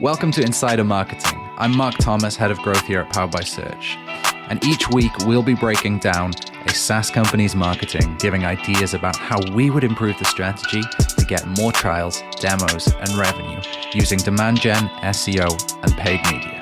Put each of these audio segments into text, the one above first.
Welcome to Insider Marketing. I'm Marc Thomas, head of growth here at Powered by Search. And each week we'll be breaking down a SaaS company's marketing, giving ideas about how we would improve the strategy to get more trials, demos, and revenue using demand gen, SEO, and paid media.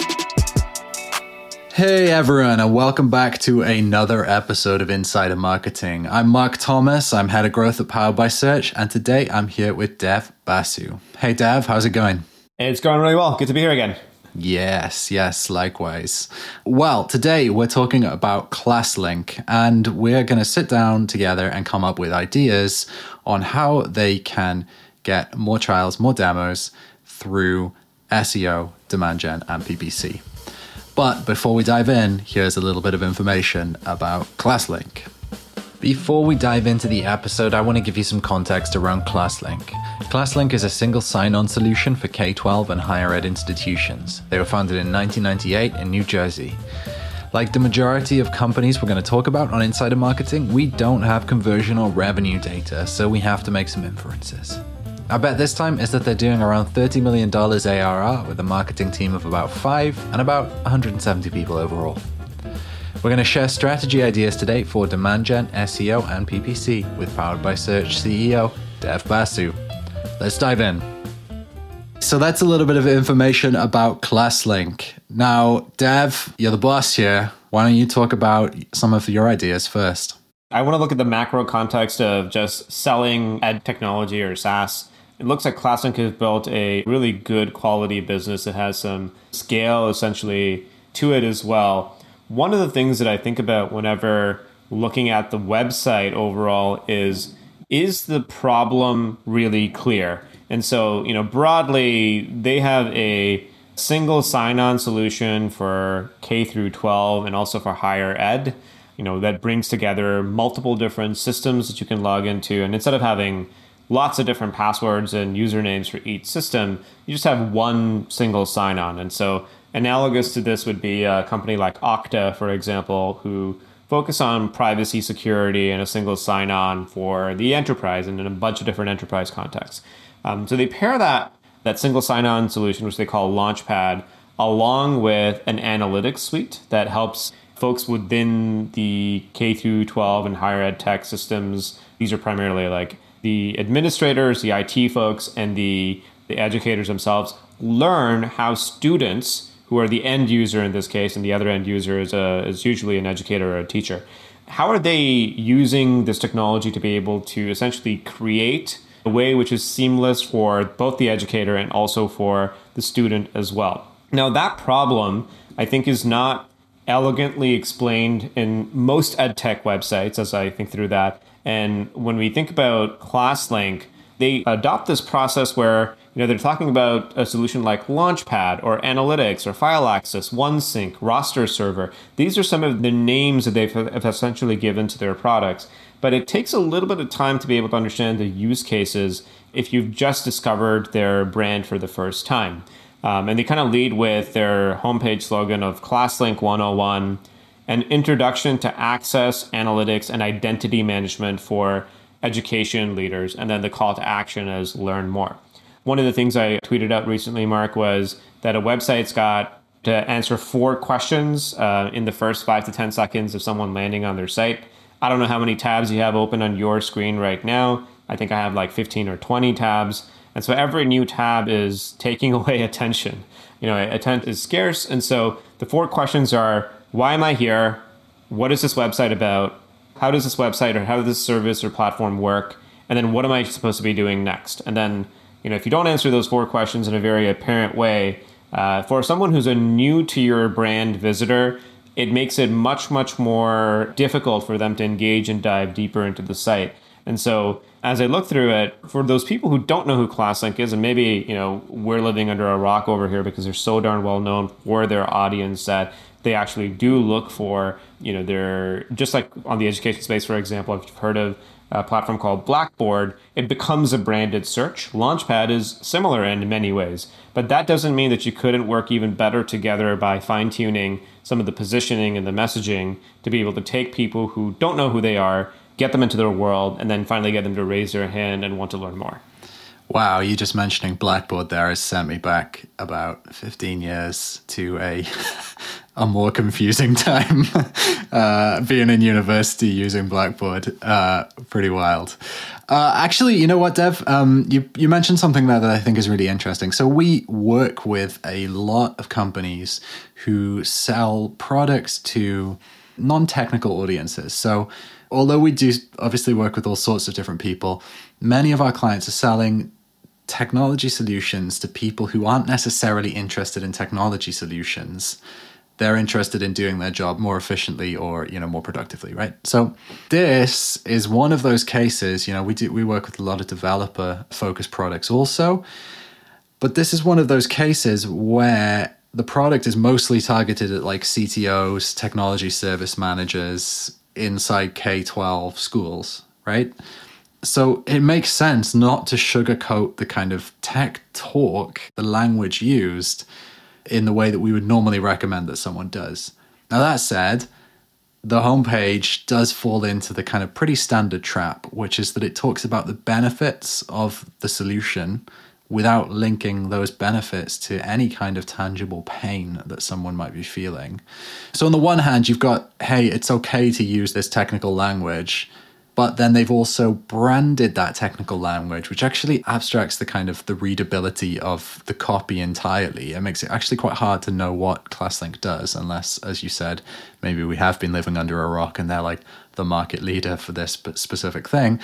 Hey everyone, and welcome back to another episode of Insider Marketing. I'm Marc Thomas, I'm head of growth at Powered by Search, and today I'm here with Dev Basu. Hey Dev, how's it going? It's going really well. Good to be here again. Yes, yes, likewise. Well, today we're talking about ClassLink, and we're going to sit down together and come up with ideas on how they can get more trials, more demos through SEO, demand gen, and PPC. But before we dive in, here's a little bit of information about ClassLink. Before we dive into the episode, I want to give you some context around ClassLink. ClassLink is a single sign on solution for K 12 and higher ed institutions. They were founded in 1998 in New Jersey. Like the majority of companies we're going to talk about on Insider Marketing, we don't have conversion or revenue data, so we have to make some inferences. Our bet this time is that they're doing around $30 million ARR with a marketing team of about five and about 170 people overall. We're going to share strategy ideas today for demand gen, SEO, and PPC with Powered by Search CEO Dev Basu. Let's dive in. So that's a little bit of information about ClassLink. Now, Dev, you're the boss here. Why don't you talk about some of your ideas first? I want to look at the macro context of just selling ed technology or SaaS it looks like ClassLink has built a really good quality business that has some scale essentially to it as well. One of the things that I think about whenever looking at the website overall is is the problem really clear? And so, you know, broadly, they have a single sign-on solution for K through 12 and also for higher ed, you know, that brings together multiple different systems that you can log into and instead of having lots of different passwords and usernames for each system. You just have one single sign on. And so, analogous to this would be a company like Okta, for example, who focus on privacy security and a single sign on for the enterprise and in a bunch of different enterprise contexts. Um, so, they pair that, that single sign on solution, which they call Launchpad, along with an analytics suite that helps folks within the K through 12 and higher ed tech systems. These are primarily like the administrators, the IT folks, and the, the educators themselves learn how students, who are the end user in this case, and the other end user is, a, is usually an educator or a teacher, how are they using this technology to be able to essentially create a way which is seamless for both the educator and also for the student as well? Now, that problem, I think, is not elegantly explained in most edtech websites as I think through that. And when we think about ClassLink, they adopt this process where you know they're talking about a solution like Launchpad or Analytics or File Access, OneSync, Roster Server. These are some of the names that they've essentially given to their products. But it takes a little bit of time to be able to understand the use cases if you've just discovered their brand for the first time. Um, and they kind of lead with their homepage slogan of ClassLink 101 an introduction to access, analytics, and identity management for education leaders, and then the call to action is learn more. One of the things I tweeted out recently, Marc, was that a website's got to answer four questions uh, in the first five to 10 seconds of someone landing on their site. I don't know how many tabs you have open on your screen right now. I think I have like 15 or 20 tabs. And so every new tab is taking away attention. You know, attention is scarce. And so the four questions are why am I here? What is this website about? How does this website or how does this service or platform work? And then what am I supposed to be doing next? And then, you know, if you don't answer those four questions in a very apparent way, uh, for someone who's a new to your brand visitor, it makes it much, much more difficult for them to engage and dive deeper into the site. And so as I look through it, for those people who don't know who ClassLink is, and maybe, you know, we're living under a rock over here because they're so darn well known for their audience that they actually do look for, you know, they're just like on the education space, for example, if you've heard of a platform called Blackboard, it becomes a branded search. Launchpad is similar in many ways, but that doesn't mean that you couldn't work even better together by fine tuning some of the positioning and the messaging to be able to take people who don't know who they are, get them into their world, and then finally get them to raise their hand and want to learn more. Wow, you just mentioning Blackboard there has sent me back about 15 years to a a more confusing time uh, being in university using Blackboard. Uh, pretty wild. Uh, actually, you know what, Dev? Um, you, you mentioned something there that I think is really interesting. So, we work with a lot of companies who sell products to non technical audiences. So, although we do obviously work with all sorts of different people, many of our clients are selling technology solutions to people who aren't necessarily interested in technology solutions. They're interested in doing their job more efficiently or you know more productively right? So this is one of those cases you know we do we work with a lot of developer focused products also. But this is one of those cases where the product is mostly targeted at like CTOs technology service managers inside K12 schools right so it makes sense not to sugarcoat the kind of tech talk the language used in the way that we would normally recommend that someone does. Now, that said, the homepage does fall into the kind of pretty standard trap, which is that it talks about the benefits of the solution without linking those benefits to any kind of tangible pain that someone might be feeling. So, on the one hand, you've got, hey, it's okay to use this technical language but then they've also branded that technical language which actually abstracts the kind of the readability of the copy entirely. It makes it actually quite hard to know what classlink does unless as you said maybe we have been living under a rock and they're like the market leader for this specific thing.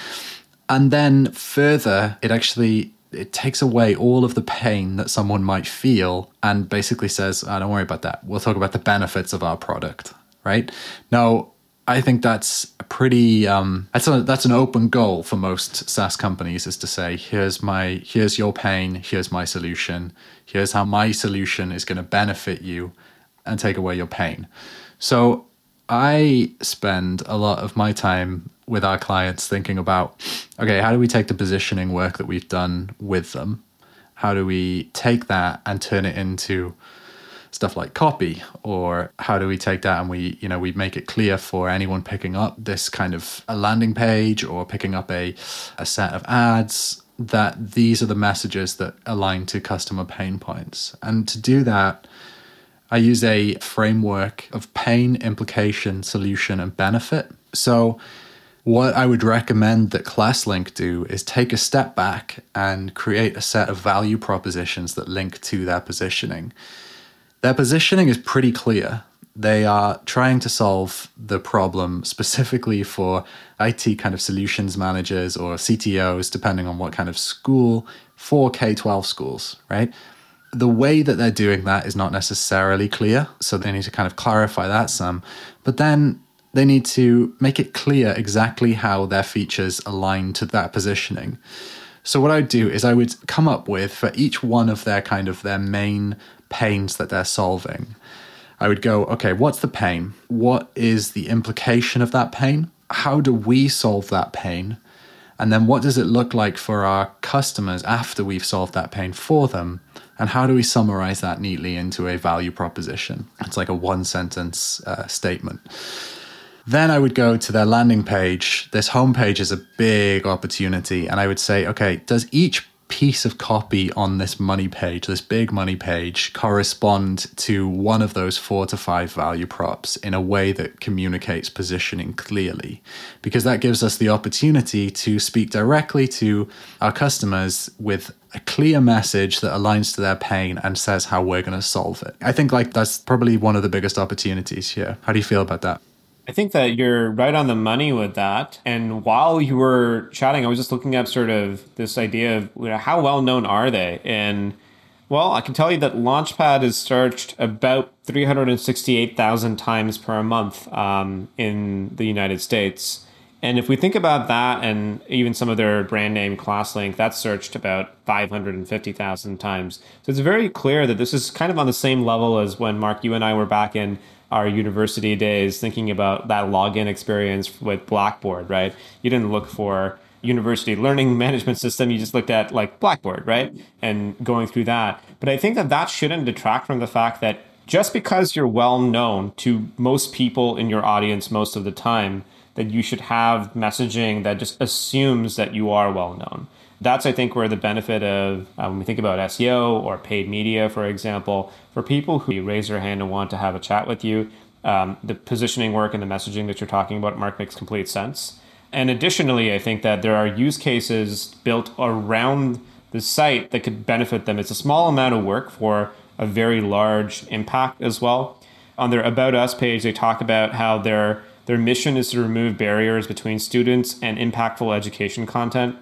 And then further it actually it takes away all of the pain that someone might feel and basically says oh, don't worry about that. We'll talk about the benefits of our product right? Now I think that's a pretty um, that's a, that's an open goal for most SaaS companies is to say here's my here's your pain here's my solution here's how my solution is going to benefit you and take away your pain. So I spend a lot of my time with our clients thinking about okay how do we take the positioning work that we've done with them how do we take that and turn it into stuff like copy or how do we take that and we you know we make it clear for anyone picking up this kind of a landing page or picking up a, a set of ads that these are the messages that align to customer pain points and to do that i use a framework of pain implication solution and benefit so what I would recommend that ClassLink do is take a step back and create a set of value propositions that link to their positioning. Their positioning is pretty clear. They are trying to solve the problem specifically for IT kind of solutions managers or CTOs, depending on what kind of school, for K 12 schools, right? The way that they're doing that is not necessarily clear. So they need to kind of clarify that some. But then they need to make it clear exactly how their features align to that positioning. So what I would do is I would come up with for each one of their kind of their main pains that they're solving. I would go, okay, what's the pain? What is the implication of that pain? How do we solve that pain? And then what does it look like for our customers after we've solved that pain for them? And how do we summarize that neatly into a value proposition? It's like a one sentence uh, statement. Then I would go to their landing page. This homepage is a big opportunity. And I would say, okay, does each piece of copy on this money page, this big money page, correspond to one of those four to five value props in a way that communicates positioning clearly. Because that gives us the opportunity to speak directly to our customers with a clear message that aligns to their pain and says how we're going to solve it. I think like that's probably one of the biggest opportunities here. How do you feel about that? I think that you're right on the money with that. And while you were chatting, I was just looking up sort of this idea of you know, how well known are they? And well, I can tell you that Launchpad is searched about 368,000 times per month um, in the United States. And if we think about that and even some of their brand name ClassLink, that's searched about 550,000 times. So it's very clear that this is kind of on the same level as when Marc, you and I were back in our university days thinking about that login experience with Blackboard, right? You didn't look for university learning management system. You just looked at like Blackboard, right? And going through that. But I think that that shouldn't detract from the fact that just because you're well known to most people in your audience most of the time that you should have messaging that just assumes that you are well known. That's, I think, where the benefit of uh, when we think about SEO or paid media, for example, for people who raise their hand and want to have a chat with you, um, the positioning work and the messaging that you're talking about, Marc, makes complete sense. And additionally, I think that there are use cases built around the site that could benefit them. It's a small amount of work for a very large impact as well. On their About Us page, they talk about how their their mission is to remove barriers between students and impactful education content.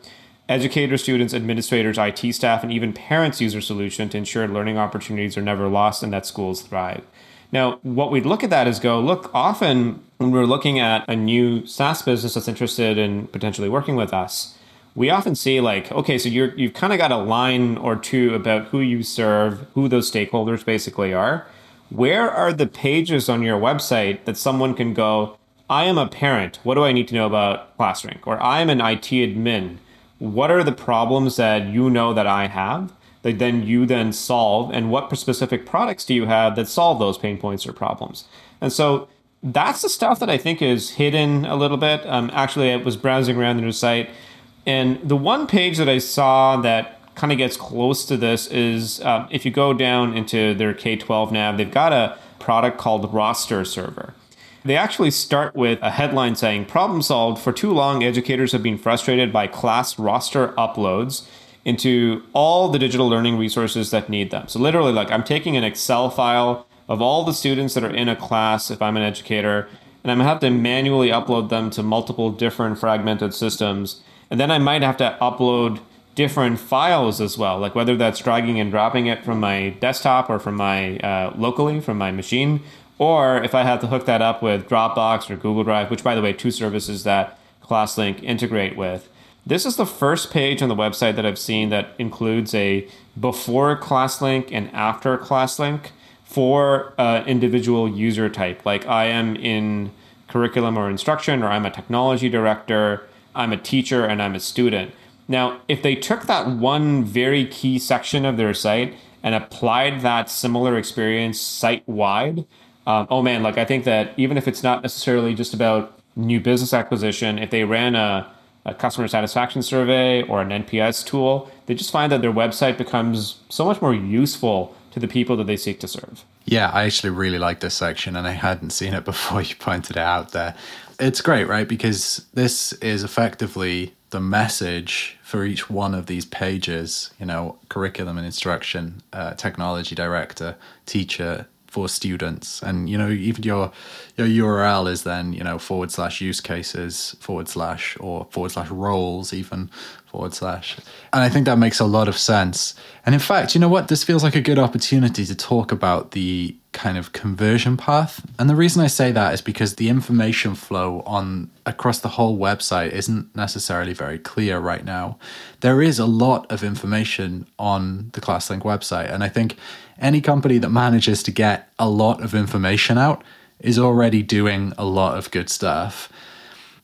Educators, students, administrators, IT staff, and even parents use their solution to ensure learning opportunities are never lost and that schools thrive. Now, what we'd look at that is go, look, often when we're looking at a new SaaS business that's interested in potentially working with us, we often see like, okay, so you're you've kind of got a line or two about who you serve, who those stakeholders basically are. Where are the pages on your website that someone can go, I am a parent. What do I need to know about ClassLink? Or I am an IT admin. What are the problems that you know that I have? that then you then solve and what specific products do you have that solve those pain points or problems and so that's the stuff that i think is hidden a little bit um, actually i was browsing around the new site and the one page that i saw that kind of gets close to this is uh, if you go down into their k12 nav they've got a product called roster server they actually start with a headline saying problem solved for too long educators have been frustrated by class roster uploads into all the digital learning resources that need them. So literally like I'm taking an Excel file of all the students that are in a class if I'm an educator and I'm to have to manually upload them to multiple different fragmented systems. And then I might have to upload different files as well, like whether that's dragging and dropping it from my desktop or from my uh, locally from my machine, or if I have to hook that up with Dropbox or Google Drive, which by the way, two services that ClassLink integrate with. This is the first page on the website that I've seen that includes a before ClassLink and after ClassLink for uh, individual user type. Like I am in curriculum or instruction, or I'm a technology director, I'm a teacher, and I'm a student. Now, if they took that one very key section of their site and applied that similar experience site wide, um, oh man, like I think that even if it's not necessarily just about new business acquisition, if they ran a a customer satisfaction survey or an NPS tool, they just find that their website becomes so much more useful to the people that they seek to serve. Yeah, I actually really like this section and I hadn't seen it before you pointed it out there. It's great, right? Because this is effectively the message for each one of these pages, you know, curriculum and instruction, uh, technology director, teacher, for students. And you know even your your url is then you know forward slash use cases forward slash or forward slash roles even forward slash. And i think that makes a lot of sense. And in fact you know what? This feels like a good opportunity to talk about the kind of conversion path and the reason i say that is because the information flow on across the whole website isn't necessarily very clear right now there is a lot of information on the classlink website and i think any company that manages to get a lot of information out is already doing a lot of good stuff.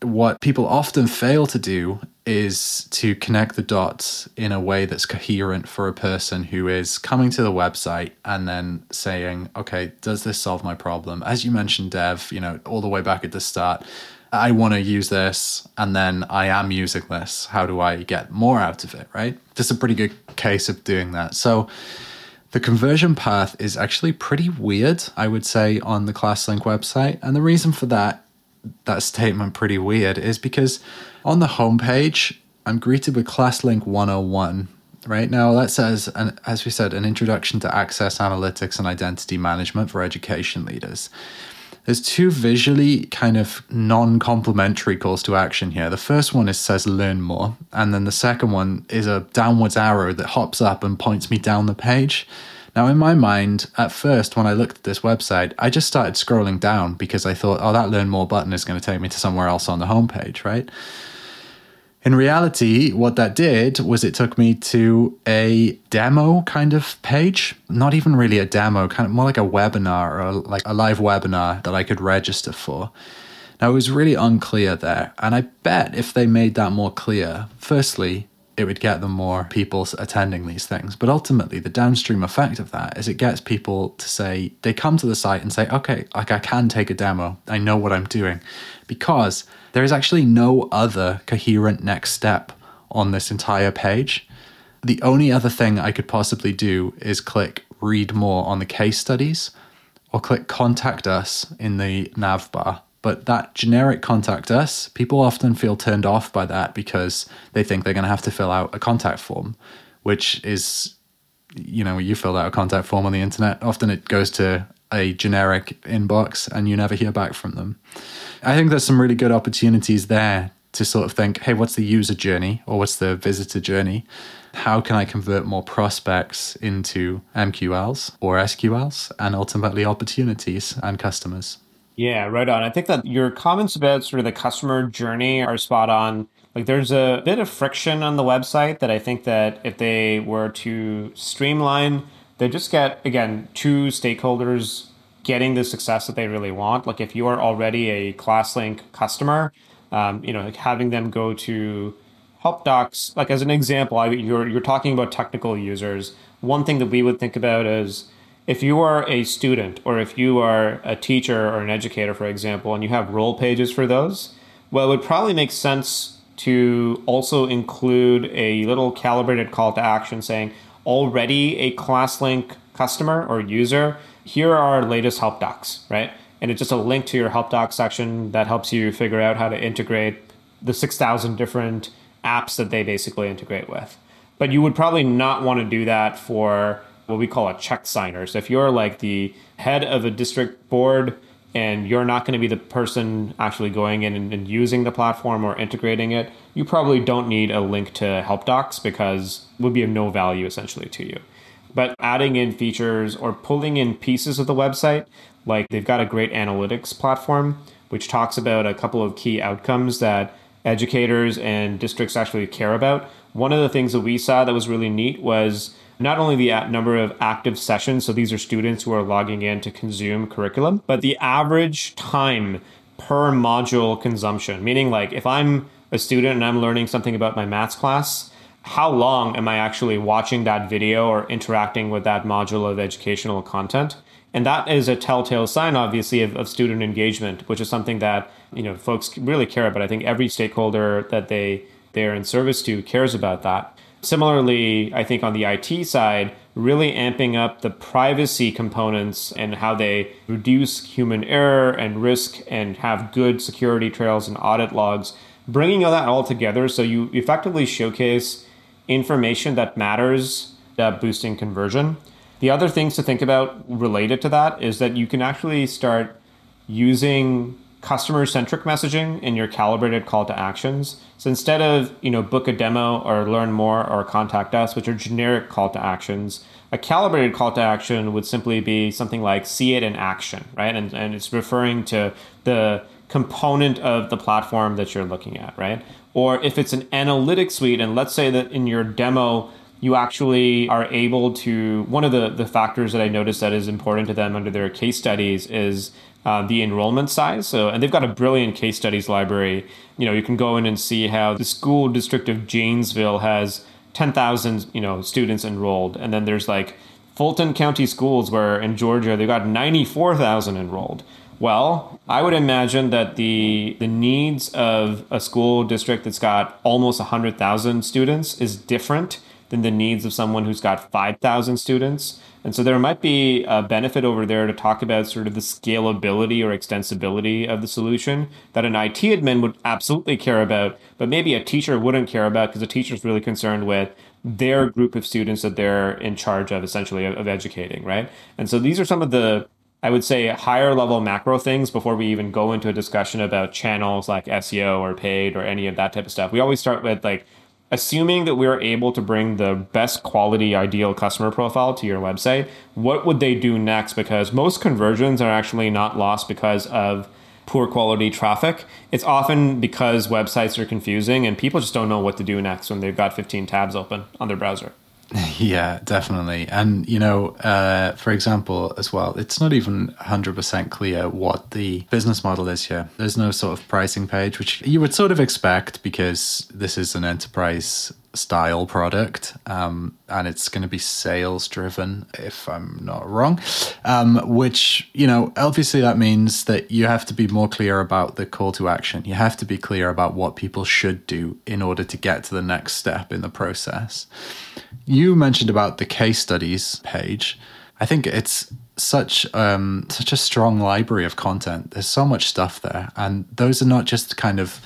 What people often fail to do is to connect the dots in a way that's coherent for a person who is coming to the website and then saying, okay, does this solve my problem? As you mentioned, Dev, you know, all the way back at the start, I want to use this and then I am using this. How do I get more out of it, right? This is a pretty good case of doing that. So, the conversion path is actually pretty weird, I would say, on the ClassLink website. And the reason for that, that statement pretty weird, is because on the homepage, I'm greeted with ClassLink 101. Right now, that says, an, as we said, an introduction to access analytics and identity management for education leaders. There's two visually kind of non complementary calls to action here. The first one is says learn more, and then the second one is a downwards arrow that hops up and points me down the page. Now, in my mind, at first, when I looked at this website, I just started scrolling down because I thought, oh, that learn more button is going to take me to somewhere else on the homepage, right? In reality, what that did was it took me to a demo kind of page. Not even really a demo, kind of more like a webinar or like a live webinar that I could register for. Now, it was really unclear there. And I bet if they made that more clear, firstly, it would get them more people attending these things. But ultimately, the downstream effect of that is it gets people to say, they come to the site and say, okay, like I can take a demo. I know what I'm doing. Because there is actually no other coherent next step on this entire page. The only other thing I could possibly do is click read more on the case studies or click contact us in the nav bar. But that generic contact us, people often feel turned off by that because they think they're going to have to fill out a contact form, which is, you know, you fill out a contact form on the internet. Often it goes to a generic inbox and you never hear back from them. I think there's some really good opportunities there to sort of think, hey, what's the user journey or what's the visitor journey? How can I convert more prospects into MQLs or SQLs and ultimately opportunities and customers? Yeah, right on. I think that your comments about sort of the customer journey are spot on. Like there's a bit of friction on the website that I think that if they were to streamline, they just get again two stakeholders getting the success that they really want. Like if you are already a ClassLink customer, um, you know, like having them go to help docs. Like as an example, I, you're you're talking about technical users. One thing that we would think about is if you are a student or if you are a teacher or an educator, for example, and you have role pages for those, well, it would probably make sense to also include a little calibrated call to action saying, already a ClassLink customer or user, here are our latest help docs, right? And it's just a link to your help doc section that helps you figure out how to integrate the 6,000 different apps that they basically integrate with. But you would probably not want to do that for what we call a check signer. So if you're like the head of a district board and you're not going to be the person actually going in and, and, using the platform or integrating it, you probably don't need a link to help docs because would be of no value essentially to you. But adding in features or pulling in pieces of the website, like they've got a great analytics platform, which talks about a couple of key outcomes that educators and districts actually care about. One of the things that we saw that was really neat was not only the number of active sessions, so these are students who are logging in to consume curriculum, but the average time per module consumption. Meaning, like, if I'm a student and I'm learning something about my maths class, how long am I actually watching that video or interacting with that module of educational content? And that is a telltale sign, obviously, of, of student engagement, which is something that you know folks really care about. I think every stakeholder that they they're in service to cares about that. Similarly, I think on the IT side, really amping up the privacy components and how they reduce human error and risk and have good security trails and audit logs, bringing all that all together so you effectively showcase information that matters, that boosting conversion. The other things to think about related to that is that you can actually start using customer centric messaging in your calibrated call to actions. So instead of, you know, book a demo or learn more or contact us, which are generic call to actions, a calibrated call to action would simply be something like see it in action, right? And, and it's referring to the component of the platform that you're looking at, right? Or if it's an analytics suite, and let's say that in your demo, you actually are able to one of the, the factors that i noticed that is important to them under their case studies is uh, the enrollment size. So, and they've got a brilliant case studies library. You know, you can go in and see how the school district of Janesville has 10,000, you know, students enrolled. And then there's like Fulton County schools where in Georgia they've got 94,000 enrolled. Well, I would imagine that the the needs of a school district that's got almost 100,000 students is different than the needs of someone who's got 5,000 students. And so there might be a benefit over there to talk about sort of the scalability or extensibility of the solution that an IT admin would absolutely care about, but maybe a teacher wouldn't care about because a teacher is really concerned with their group of students that they're in charge of essentially of, of educating, right? And so these are some of the I would say higher level macro things before we even go into a discussion about channels like SEO or paid or any of that type of stuff. We always start with like assuming that we are able to bring the best quality ideal customer profile to your website, what would they do next? Because most conversions are actually not lost because of poor quality traffic. It's often because websites are confusing and people just don't know what to do next when they've got 15 tabs open on their browser. Yeah, definitely. And, you know, uh, for example, as well, it's not even 100% clear what the business model is here. There's no sort of pricing page, which you would sort of expect because this is an enterprise style product, um, and it's going to be sales driven, if I'm not wrong. Um, which, you know, obviously that means that you have to be more clear about the call to action. You have to be clear about what people should do in order to get to the next step in the process. You mentioned about the case studies page. I think it's such um, such a strong library of content. There's so much stuff there, and those are not just kind of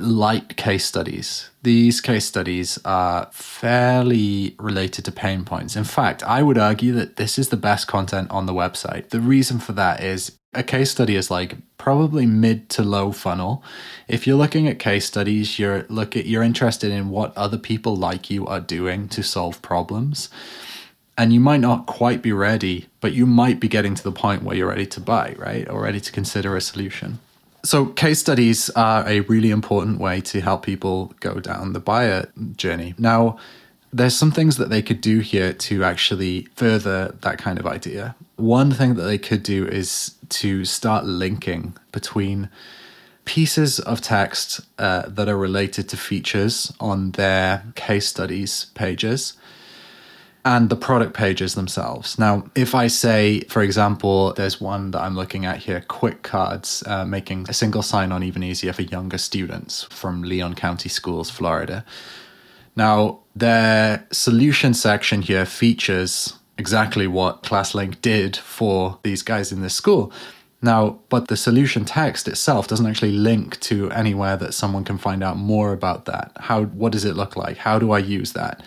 light case studies. These case studies are fairly related to pain points. In fact, I would argue that this is the best content on the website. The reason for that is a case study is like probably mid to low funnel. If you're looking at case studies, you're look at you're interested in what other people like you are doing to solve problems. And you might not quite be ready, but you might be getting to the point where you're ready to buy, right? Or ready to consider a solution. So, case studies are a really important way to help people go down the buyer journey. Now, there's some things that they could do here to actually further that kind of idea. One thing that they could do is to start linking between pieces of text uh, that are related to features on their case studies pages and the product pages themselves. Now, if I say, for example, there's one that I'm looking at here quick cards, uh, making a single sign on even easier for younger students from Leon County Schools, Florida. Now, their solution section here features exactly what ClassLink did for these guys in this school. Now, but the solution text itself doesn't actually link to anywhere that someone can find out more about that. How what does it look like? How do I use that?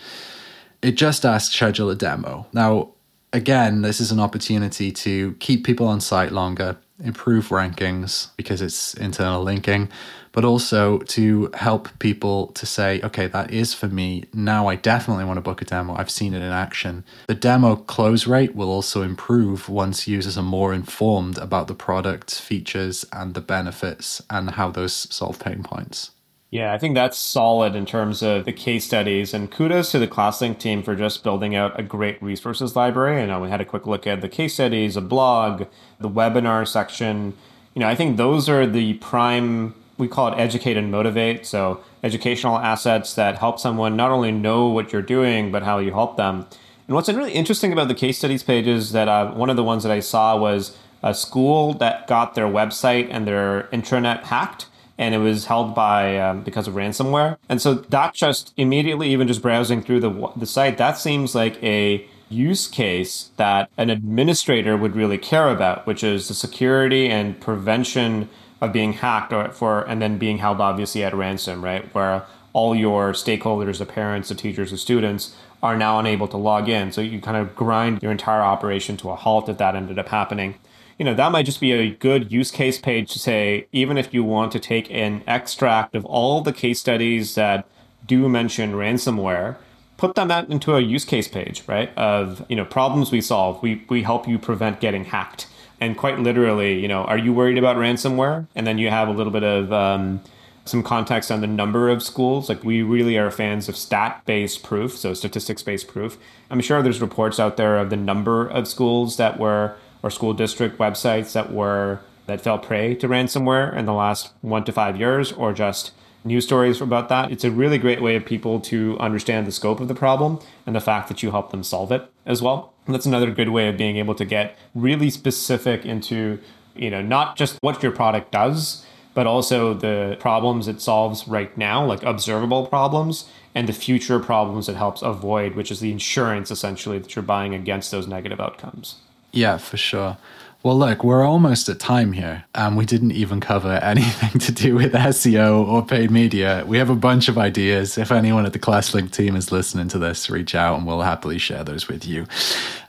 It just asks schedule a demo. Now, again, this is an opportunity to keep people on site longer, improve rankings because it's internal linking, but also to help people to say, okay, that is for me. Now I definitely want to book a demo. I've seen it in action. The demo close rate will also improve once users are more informed about the product features and the benefits and how those solve pain points. Yeah, I think that's solid in terms of the case studies. And kudos to the ClassLink team for just building out a great resources library. Know we had a quick look at the case studies, a blog, the webinar section. You know, I think those are the prime, we call it educate and motivate. So educational assets that help someone not only know what you're doing, but how you help them. And what's really interesting about the case studies pages that uh, one of the ones that I saw was a school that got their website and their intranet hacked and it was held by um, because of ransomware. And so that just immediately, even just browsing through the the site, that seems like a use case that an administrator would really care about, which is the security and prevention of being hacked or for and then being held obviously at ransom, right? Where all your stakeholders, the parents, the teachers, the students are now unable to log in. So you kind of grind your entire operation to a halt if that ended up happening you know, that might just be a good use case page to say, even if you want to take an extract of all the case studies that do mention ransomware, put them out into a use case page, right? Of, you know, problems we solve. We, we help you prevent getting hacked. And quite literally, you know, are you worried about ransomware? And then you have a little bit of um, some context on the number of schools. Like we really are fans of stat based proof, so statistics based proof. I'm sure there's reports out there of the number of schools that were or school district websites that were that fell prey to ransomware in the last one to five years, or just news stories about that. It's a really great way of people to understand the scope of the problem and the fact that you help them solve it as well. And that's another good way of being able to get really specific into, you know, not just what your product does, but also the problems it solves right now, like observable problems, and the future problems it helps avoid, which is the insurance essentially that you're buying against those negative outcomes. Yeah, for sure. Well, look, we're almost at time here, and we didn't even cover anything to do with SEO or paid media. We have a bunch of ideas. If anyone at the ClassLink team is listening to this, reach out and we'll happily share those with you.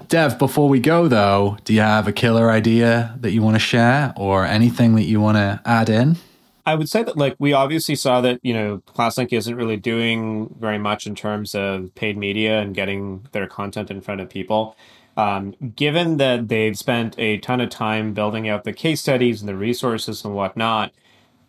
Dev, before we go though, do you have a killer idea that you want to share or anything that you want to add in? I would say that like we obviously saw that, you know, ClassLink isn't really doing very much in terms of paid media and getting their content in front of people. Um, given that they've spent a ton of time building out the case studies and the resources and whatnot,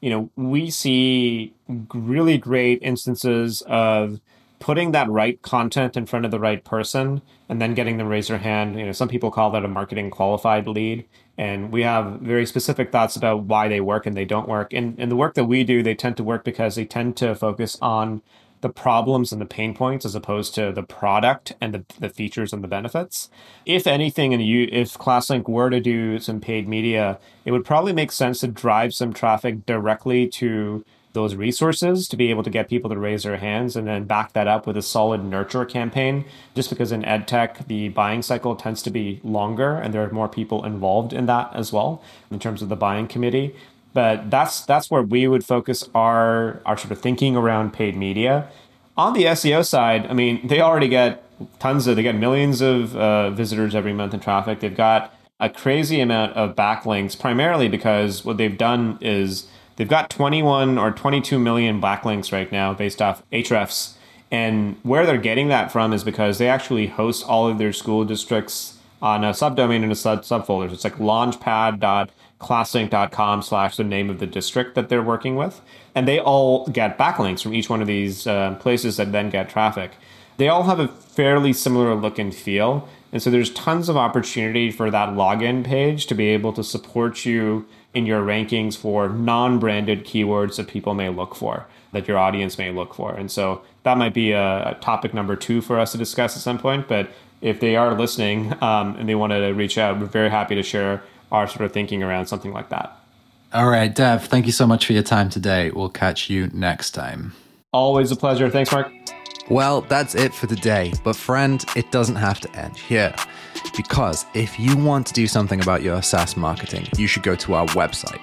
you know, we see really great instances of putting that right content in front of the right person and then getting them raise their hand. You know, some people call that a marketing qualified lead. And we have very specific thoughts about why they work and they don't work. And in the work that we do, they tend to work because they tend to focus on the problems and the pain points as opposed to the product and the, the features and the benefits. If anything, and you, if ClassLink were to do some paid media, it would probably make sense to drive some traffic directly to those resources to be able to get people to raise their hands and then back that up with a solid nurture campaign. Just because in ed tech, the buying cycle tends to be longer and there are more people involved in that as well in terms of the buying committee. But that's that's where we would focus our our sort of thinking around paid media. On the SEO side, I mean, they already get tons of they get millions of uh, visitors every month in traffic. They've got a crazy amount of backlinks, primarily because what they've done is They've got 21 or 22 million backlinks right now based off Ahrefs And where they're getting that from is because they actually host all of their school districts on a subdomain and a sub subfolders. It's like launchpad.classlink.com slash the name of the district that they're working with. And they all get backlinks from each one of these uh, places that then get traffic. They all have a fairly similar look and feel. And so there's tons of opportunity for that login page to be able to support you in your rankings for non-branded keywords that people may look for that your audience may look for and so that might be a, a topic number two for us to discuss at some point but if they are listening um, and they want to reach out we're very happy to share our sort of thinking around something like that all right dev thank you so much for your time today we'll catch you next time always a pleasure thanks marc well, that's it for today. But, friend, it doesn't have to end here. Because if you want to do something about your SaaS marketing, you should go to our website.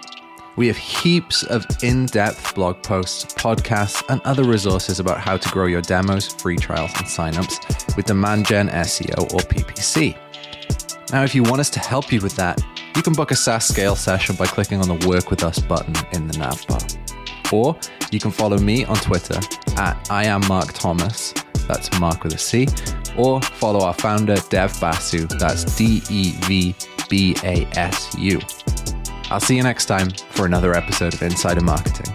We have heaps of in depth blog posts, podcasts, and other resources about how to grow your demos, free trials, and signups with Demand Gen SEO or PPC. Now, if you want us to help you with that, you can book a SaaS scale session by clicking on the Work with Us button in the nav bar. Or you can follow me on Twitter at I am Marc Thomas. That's Marc with a C. Or follow our founder, Dev Basu. That's D E V B A S U. I'll see you next time for another episode of Insider Marketing.